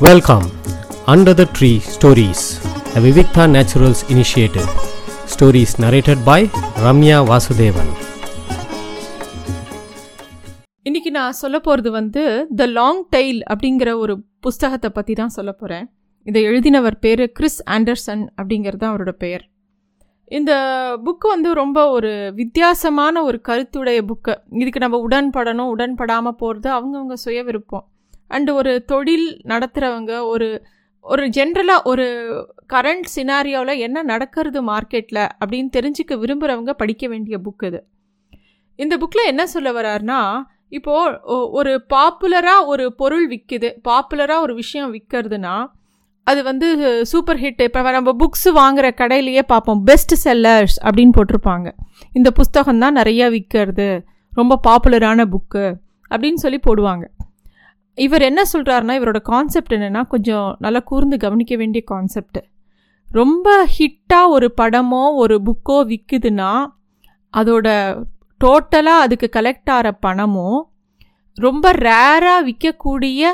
Welcome under the tree stories a Vivikta Naturals initiative. Stories narrated by Ramya Vasudevan இன்னைக்கு நான் சொல்ல போகிறது வந்து த லாங் டெய்ல் அப்படிங்கிற ஒரு புஸ்தகத்தை பற்றி தான் சொல்ல போகிறேன் இதை எழுதினவர் பேர் கிறிஸ் ஆண்டர்சன் அப்படிங்கிறது தான் அவரோட பெயர். இந்த புக்கு வந்து ரொம்ப ஒரு வித்தியாசமான ஒரு கருத்துடைய புக்கு. இதுக்கு நம்ம உடன்படணும் உடன்படாமல் போகிறது அவங்கவுங்க சுய விருப்பம் அண்டு ஒரு தொழில் நடத்துகிறவங்க ஒரு ஒரு ஜென்ரலாக ஒரு கரண்ட் சினாரியோவில் என்ன நடக்கிறது மார்க்கெட்டில் அப்படின்னு தெரிஞ்சுக்க விரும்புகிறவங்க படிக்க வேண்டிய புக் இது. இந்த புக்கில் என்ன சொல்ல வர்றாருனா இப்போது ஒரு பாப்புலராக ஒரு பொருள் விற்குது பாப்புலராக ஒரு விஷயம் விற்கிறதுனா அது வந்து சூப்பர் ஹிட் இப்போ நம்ம புக்ஸ் வாங்குகிற கடையிலேயே பார்ப்போம் பெஸ்ட் செல்லர்ஸ் அப்படின்னு போட்டிருப்பாங்க. இந்த புஸ்தகம் தான் நிறைய விற்கிறது ரொம்ப பாப்புலரான புக்கு அப்படின்னு சொல்லி போடுவாங்க. இவர் என்ன சொல்கிறாருன்னா இவரோட கான்செப்ட் என்னென்னா கொஞ்சம் நல்லா கூர்ந்து கவனிக்க வேண்டிய கான்செப்ட் ரொம்ப ஹிட்டாக ஒரு படமோ ஒரு புக்கோ விற்குதுன்னா அதோட டோட்டலாக அதுக்கு கலெக்ட் ஆகிற பணமோ ரொம்ப ரேராக விற்கக்கூடிய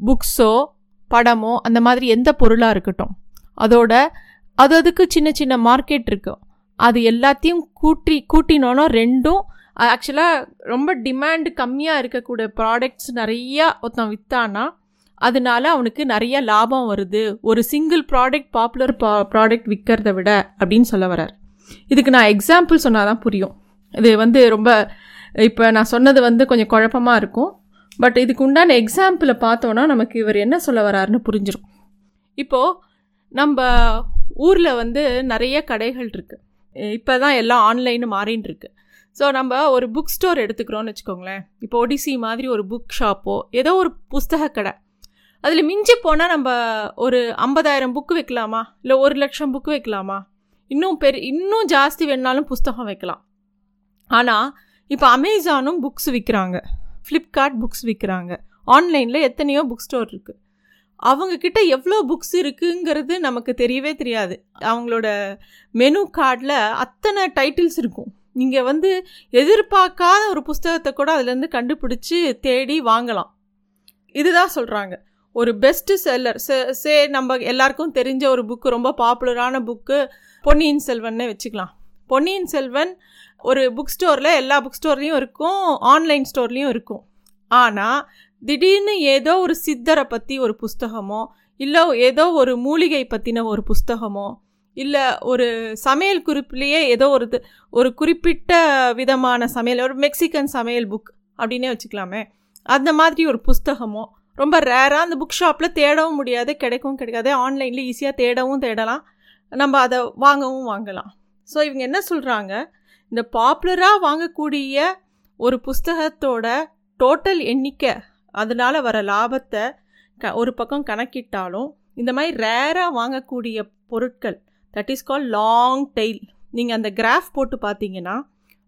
புக்ஸோ படமோ அந்த மாதிரி எந்த பொருளாக இருக்கட்டும். அதோட அது அதுக்கு சின்ன சின்ன மார்க்கெட் இருக்கும் அது எல்லாத்தையும் கூட்டி கூட்டினோன்னா ரெண்டும் ஆக்சுவலாக ரொம்ப டிமாண்ட் கம்மியாக இருக்கக்கூடிய ப்ராடக்ட்ஸ் நிறையா ஒருத்தன் விற்றானா அதனால அவனுக்கு நிறைய லாபம் வருது. ஒரு சிங்கிள் ப்ராடக்ட் பாப்புலர் பா ப்ராடக்ட் விற்கிறத விட அப்படின்னு சொல்ல வரார் இதுக்கு நான் எக்ஸாம்பிள் சொன்னால் தான் புரியும். இது வந்து ரொம்ப இப்போ நான் சொன்னது வந்து கொஞ்சம் குழப்பமாக இருக்கும். பட் இதுக்கு உண்டான எக்ஸாம்பிளை பார்த்தோன்னா நமக்கு இவர் என்ன சொல்ல வராருன்னு புரிஞ்சிடும் இப்போது நம்ம ஊரில் வந்து நிறைய கடைகள் இருக்குது இப்போ தான் எல்லாம் ஆன்லைன் மாறின்னு இருக்குது ஸோ நம்ம ஒரு புக் ஸ்டோர் எடுத்துக்கிறோன்னு வச்சுக்கோங்களேன். இப்போ ஒடிசி மாதிரி ஒரு புக் ஷாப்போ ஏதோ ஒரு புஸ்தக கடை. அதில் மிஞ்சி போனால் நம்ம ஒரு ஐம்பதாயிரம் புக்கு வைக்கலாமா? இல்லை ஒரு லட்சம் புக்கு வைக்கலாமா? இன்னும் பெரு இன்னும் ஜாஸ்தி வேணாலும் புஸ்தகம் வைக்கலாம். ஆனால் இப்போ அமேசானும் புக்ஸ் விற்கிறாங்க ஃப்ளிப்கார்ட் புக்ஸ் விற்கிறாங்க ஆன்லைனில் எத்தனையோ புக் ஸ்டோர் இருக்குது அவங்கக்கிட்ட எவ்வளோ புக்ஸ் இருக்குங்கிறது நமக்கு தெரியவே தெரியாது. அவங்களோட மெனு கார்டில் அத்தனை டைட்டில்ஸ் இருக்கும். நீங்கள் வந்து எதிர்பார்க்காத ஒரு புஸ்தகத்தை கூட அதுலேருந்து கண்டுபிடிச்சி தேடி வாங்கலாம். இதுதான் சொல்கிறாங்க ஒரு பெஸ்ட்டு செல்லர் சே நம்ம எல்லாருக்கும் தெரிஞ்ச ஒரு புக்கு ரொம்ப பாப்புலரான புக்கு பொன்னியின் செல்வன்னே வச்சுக்கலாம். பொன்னியின் செல்வன் ஒரு புக் ஸ்டோரில் எல்லா புக் ஸ்டோர்லேயும் இருக்கும் ஆன்லைன் ஸ்டோர்லேயும் இருக்கும். ஆனால் திடீர்னு ஏதோ ஒரு சித்தரை பற்றி ஒரு புஸ்தகமோ இல்லை ஏதோ ஒரு மூலிகை பற்றின ஒரு புஸ்தகமோ இல்லை ஒரு சமையல் குறிப்புலேயே ஏதோ ஒரு ஒரு குறிப்பிட்ட விதமான சமையல் ஒரு மெக்சிகன் சமையல் புக் அப்படின்னே வச்சுக்கலாமே. அந்த மாதிரி ஒரு புஸ்தகமோ ரொம்ப ரேராக அந்த புக் ஷாப்பில் தேடவும் முடியாது கிடைக்கவும் கிடைக்காது. ஆன்லைனில் ஈஸியாக தேடவும் தேடலாம். நம்ம அதை வாங்கவும் வாங்கலாம். ஸோ இவங்க என்ன சொல்கிறாங்க இந்த பாப்புலராக வாங்கக்கூடிய ஒரு புஸ்தகத்தோட டோட்டல் எண்ணிக்கை அதனால் வர லாபத்தை க ஒரு பக்கம் கணக்கிட்டாலும் இந்த மாதிரி ரேராக வாங்கக்கூடிய பொருட்கள் that is call long tail நீங்கள் அந்த கிராஃப் போட்டு பார்த்தீங்கன்னா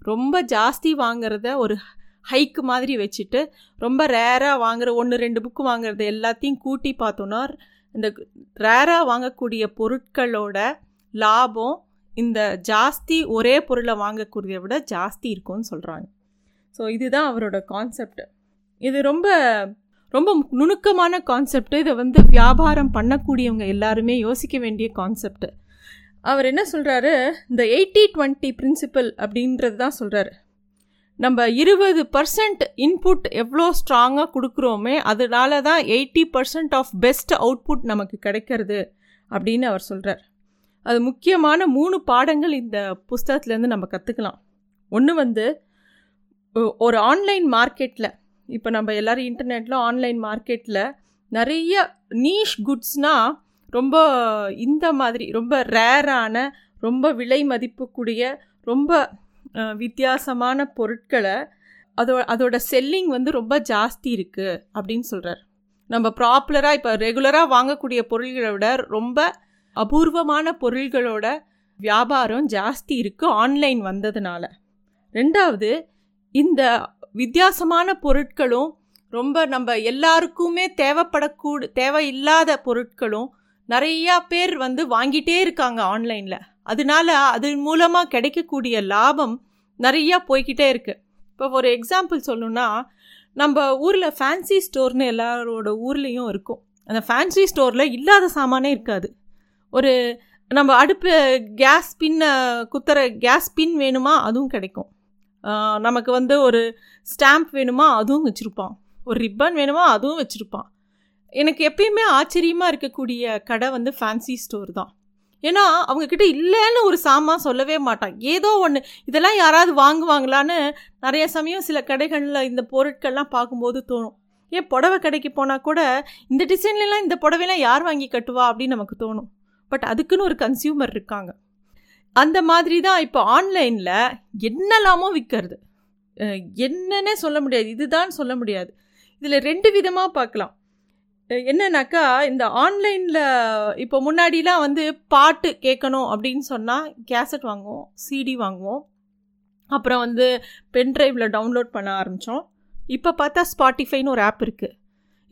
ரொம்ப ஜாஸ்தி வாங்கிறத ஒரு ஹைக்கு மாதிரி வச்சுட்டு ரொம்ப ரேராக வாங்குற ஒன்று ரெண்டு புக்கு வாங்குறது எல்லாத்தையும் கூட்டி பார்த்தோன்னா இந்த ரேராக வாங்கக்கூடிய பொருட்களோட லாபம் இந்த ஜாஸ்தி ஒரே பொருளை வாங்கக்கூடியதை விட ஜாஸ்தி இருக்கும்னு சொல்கிறாங்க ஸோ இதுதான் அவரோட கான்செப்ட் இது ரொம்ப ரொம்ப நுணுக்கமான கான்செப்ட் இதை வந்து வியாபாரம் பண்ணக்கூடியவங்க எல்லாருமே யோசிக்க வேண்டிய கான்செப்ட் அவர் என்ன சொல்கிறாரு இந்த எயிட்டி டுவெண்ட்டி பிரின்சிபல் அப்படின்றது தான் சொல்கிறாரு நம்ம இருபது பர்சன்ட் இன்புட் எவ்வளோ ஸ்ட்ராங்காக கொடுக்குறோமே அதனால தான் eighty percent of best output நமக்கு கிடைக்கிறது அப்படின்னு அவர் சொல்கிறார் அது முக்கியமான மூணு பாடங்கள் இந்த புஸ்தகத்துலேருந்து நம்ம கற்றுக்கலாம் ஒன்று வந்து ஒரு ஆன்லைன் மார்க்கெட்டில் இப்போ நம்ம எல்லோரும் இன்டர்நெட்டில் ஆன்லைன் மார்க்கெட்டில் நிறைய நீஷ் குட்ஸ்னால் ரொம்ப இந்த மாதிரி ரொம்ப ரேரான ரொம்ப விலை மதிப்புக்கூடிய ரொம்ப வித்தியாசமான பொருட்களை அதோ அதோட செல்லிங் வந்து ரொம்ப ஜாஸ்தி இருக்குது அப்படின்னு சொல்கிறார் நம்ம ப்ராப்புலராக இப்போ ரெகுலராக வாங்கக்கூடிய பொருள்களை விட ரொம்ப அபூர்வமான பொருள்களோட வியாபாரம் ஜாஸ்தி இருக்குது ஆன்லைன் வந்ததுனால. ரெண்டாவது இந்த வித்தியாசமான பொருட்களும் ரொம்ப நம்ம எல்லாருக்குமே தேவைப்படக்கூட தேவையில்லாத பொருட்களும் நிறையா பேர் வந்து வாங்கிட்டே இருக்காங்க ஆன்லைனில். அதனால அதன் மூலமாக கிடைக்கக்கூடிய லாபம் நிறையா போய்க்கிட்டே இருக்குது இப்போ ஒரு எக்ஸாம்பிள் சொல்லணுன்னா நம்ம ஊரில் ஃபேன்சி ஸ்டோர்னு எல்லாரோட ஊர்லேயும் இருக்கும். அந்த ஃபேன்சி ஸ்டோரில் இல்லாத சாமானே இருக்காது. ஒரு நம்ம அடுப்பு கேஸ் பின்னை குத்துற கேஸ் பின் வேணுமா அதுவும் கிடைக்கும். நமக்கு வந்து ஒரு ஸ்டாம்ப் வேணுமா அதுவும் வச்சுருப்பான். ஒரு ரிப்பன் வேணுமா அதுவும் வச்சுருப்பான். எனக்கு எப்பயுமே ஆச்சரியமாக இருக்கக்கூடிய கடை வந்து ஃபேன்சி ஸ்டோர் தான். ஏன்னா அவங்கக்கிட்ட இல்லைன்னு ஒரு சாமான் சொல்லவே மாட்டான். ஏதோ ஒன்று இதெல்லாம் யாராவது வாங்குவாங்களான்னு நிறைய சமயம் சில கடைகளில் இந்த பொருட்கள்லாம் பார்க்கும்போது தோணும். ஏன் புடவை கடைக்கு போனால் கூட இந்த டிசைன்லலாம் இந்த புடவைலாம் யார் வாங்கி கட்டுவா அப்படின்னு நமக்கு தோணும். பட் அதுக்குன்னு ஒரு கன்சியூமர் இருக்காங்க. அந்த மாதிரி தான் இப்போ ஆன்லைனில் என்னெல்லாமோ விற்கிறது என்னன்னே சொல்ல முடியாது. இதுதான் சொல்ல முடியாது. இதில் ரெண்டு விதமாக பார்க்கலாம். என்னன்னாக்கா இந்த ஆன்லைனில் இப்போ முன்னாடிலாம் வந்து பாட்டு கேட்கணும் அப்படின்னு சொன்னால் கேசட் வாங்குவோம் சிடி வாங்குவோம். அப்புறம் வந்து பென்ட்ரைவில் டவுன்லோட் பண்ண ஆரம்பித்தோம் இப்போ பார்த்தா ஸ்பாட்டிஃபைன்னு ஒரு ஆப் இருக்குது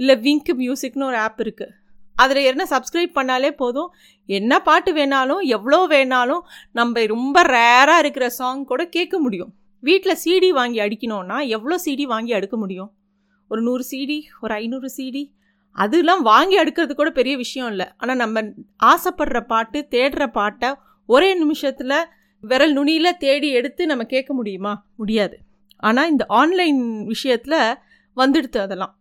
இல்லை விங்க் மியூசிக்னு ஒரு ஆப் இருக்குது அதில் என்ன சப்ஸ்கிரைப் பண்ணாலே போதும். என்ன பாட்டு வேணாலும் எவ்வளோ வேணாலும் நம்ம ரொம்ப ரேராக இருக்கிற சாங் கூட கேட்க முடியும். வீட்டில் சிடி வாங்கி அடிக்கணும்னா எவ்வளோ சிடி வாங்கி அடுக்க முடியும்? ஒரு நூறு சிடி ஒரு ஐநூறு சிடி அதெல்லாம் வாங்கி அடுக்கிறது கூட பெரிய விஷயம் இல்லை. ஆனால் நம்ம ஆசைப்படுற பாட்டு தேடுற பாட்டை ஒரே நிமிஷத்தில் விரல் நுனியில் தேடி எடுத்து நம்ம கேட்க முடியுமா? முடியாது. ஆனால் இந்த ஆன்லைன் விஷயத்தில் வந்துடுது அதெல்லாம்.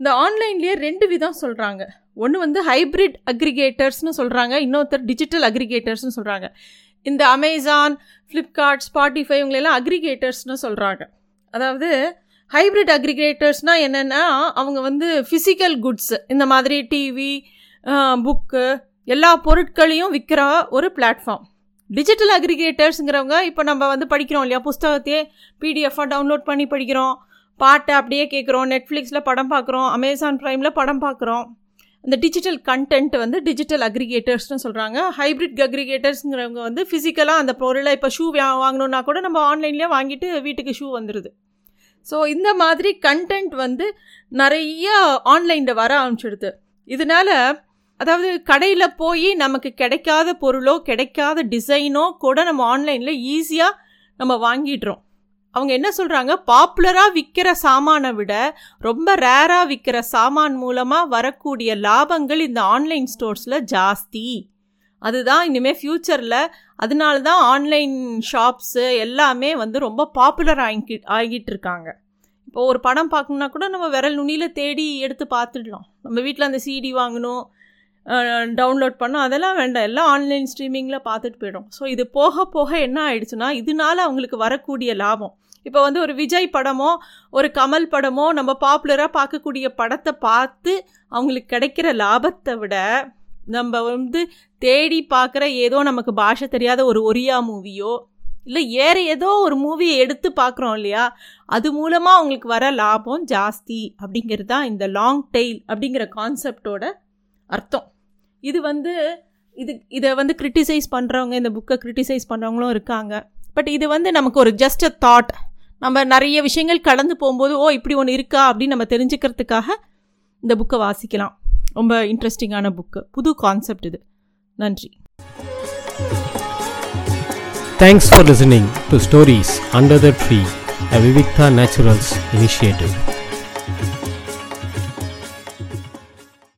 இந்த ஆன்லைன்லேயே ரெண்டு விதம் சொல்கிறாங்க ஒன்று வந்து ஹைப்ரிட் அக்ரிகேட்டர்ஸ்னு சொல்கிறாங்க இன்னொருத்தர் டிஜிட்டல் அக்ரிகேட்டர்ஸ்னு சொல்கிறாங்க இந்த அமேசான் ஃப்ளிப்கார்ட் ஸ்பாட்டிஃபை இவங்களெல்லாம் அக்ரிகேட்டர்ஸ்னு சொல்கிறாங்க அதாவது ஹைப்ரிட் அக்ரிகேட்டர்ஸ்னால் என்னென்னா அவங்க வந்து ஃபிசிக்கல் குட்ஸ் இந்த மாதிரி டிவி புக்கு எல்லா பொருட்களையும் விற்கிற ஒரு பிளாட்ஃபார்ம் டிஜிட்டல் அக்ரிகேட்டர்ஸுங்கிறவங்க இப்போ நம்ம வந்து படிக்கிறோம் இல்லையா புஸ்தகத்தையே பிடிஎஃபாக டவுன்லோட் பண்ணி படிக்கிறோம். பாட்டை அப்படியே கேட்குறோம் நெட்ஃப்ளிக்ஸில் படம் பார்க்குறோம் அமேசான் ப்ரைமில் படம் பார்க்குறோம் இந்த டிஜிட்டல் கண்டென்ட் வந்து டிஜிட்டல் அக்ரிகேட்டர்ஸ்னு சொல்கிறாங்க ஹைப்ரிட் அக்ரிகேட்டர்ஸுங்கிறவங்க வந்து ஃபிசிக்கலாக அந்த பொருளை இப்போ ஷூ வாங்கணுன்னா கூட நம்ம ஆன்லைன்லேயே வாங்கிட்டு வீட்டுக்கு ஷூ வந்துடுது ஸோ இந்த மாதிரி கண்டென்ட் வந்து நிறைய ஆன்லைனில் வர ஆரம்பிச்சிடுது. இதனால அதாவது கடையில் போய் நமக்கு கிடைக்காத பொருளோ கிடைக்காத டிசைனோ கூட நம்ம ஆன்லைனில் ஈஸியாக நம்ம வாங்கிடுறோம். அவங்க என்ன சொல்கிறாங்க பாப்புலராக விற்கிற சாமானை விட ரொம்ப ரேராக விற்கிற சாமான் மூலமாக வரக்கூடிய லாபங்கள் இந்த ஆன்லைன் ஸ்டோர்ஸில் ஜாஸ்தி. அதுதான் இனிமேல் ஃப்யூச்சரில் அதனால தான் ஆன்லைன் ஷாப்ஸு எல்லாமே வந்து ரொம்ப பாப்புலர் ஆகி ஆகிட்டு இருக்காங்க இப்போ ஒரு படம் பார்க்கணுன்னா கூட நம்ம விரல் நுனியில் தேடி எடுத்து பார்த்துடலாம். நம்ம வீட்டில் அந்த சிடி வாங்கணும் டவுன்லோட் பண்ணோம் அதெல்லாம் வேண்டாம். எல்லாம் ஆன்லைன் ஸ்ட்ரீமிங்கில் பார்த்துட்டு போயிடும். ஸோ இது போக போக என்ன ஆயிடுச்சுன்னா இதனால அவங்களுக்கு வரக்கூடிய லாபம். இப்போ வந்து ஒரு விஜய் படமோ ஒரு கமல் படமோ நம்ம பாப்புலராக பார்க்கக்கூடிய படத்தை பார்த்து அவங்களுக்கு கிடைக்கிற லாபத்தை விட நம்ம வந்து தேடி பார்க்குற ஏதோ நமக்கு பாஷை தெரியாத ஒரு ஒரியா மூவியோ இல்லை வேறு ஏதோ ஒரு மூவியை எடுத்து பார்க்குறோம் இல்லையா? அது மூலமாக அவங்களுக்கு வர லாபம் ஜாஸ்தி அப்படிங்கிறது தான் இந்த லாங் டெய்ல் அப்படிங்கிற கான்செப்டோட அர்த்தம். இது வந்து இது இதை வந்து கிரிட்டிசைஸ் பண்ணுறவங்க இந்த புக்கை கிரிட்டிசைஸ் பண்ணுறவங்களும் இருக்காங்க. பட் இது வந்து நமக்கு ஒரு ஜஸ்ட் அ தாட் நம்ம நிறைய விஷயங்கள் கடந்து போகும்போது ஓ இப்படி ஒன்று இருக்கா? அப்படின்னு நம்ம தெரிஞ்சுக்கிறதுக்காக இந்த புக்கை வாசிக்கலாம். ரொம்ப இன்ட்ரெஸ்டிங்கான புக்கு புது கான்செப்ட் இது நன்றி Thanks for listening to Stories Under the Tree, a Vivikta Naturals initiative.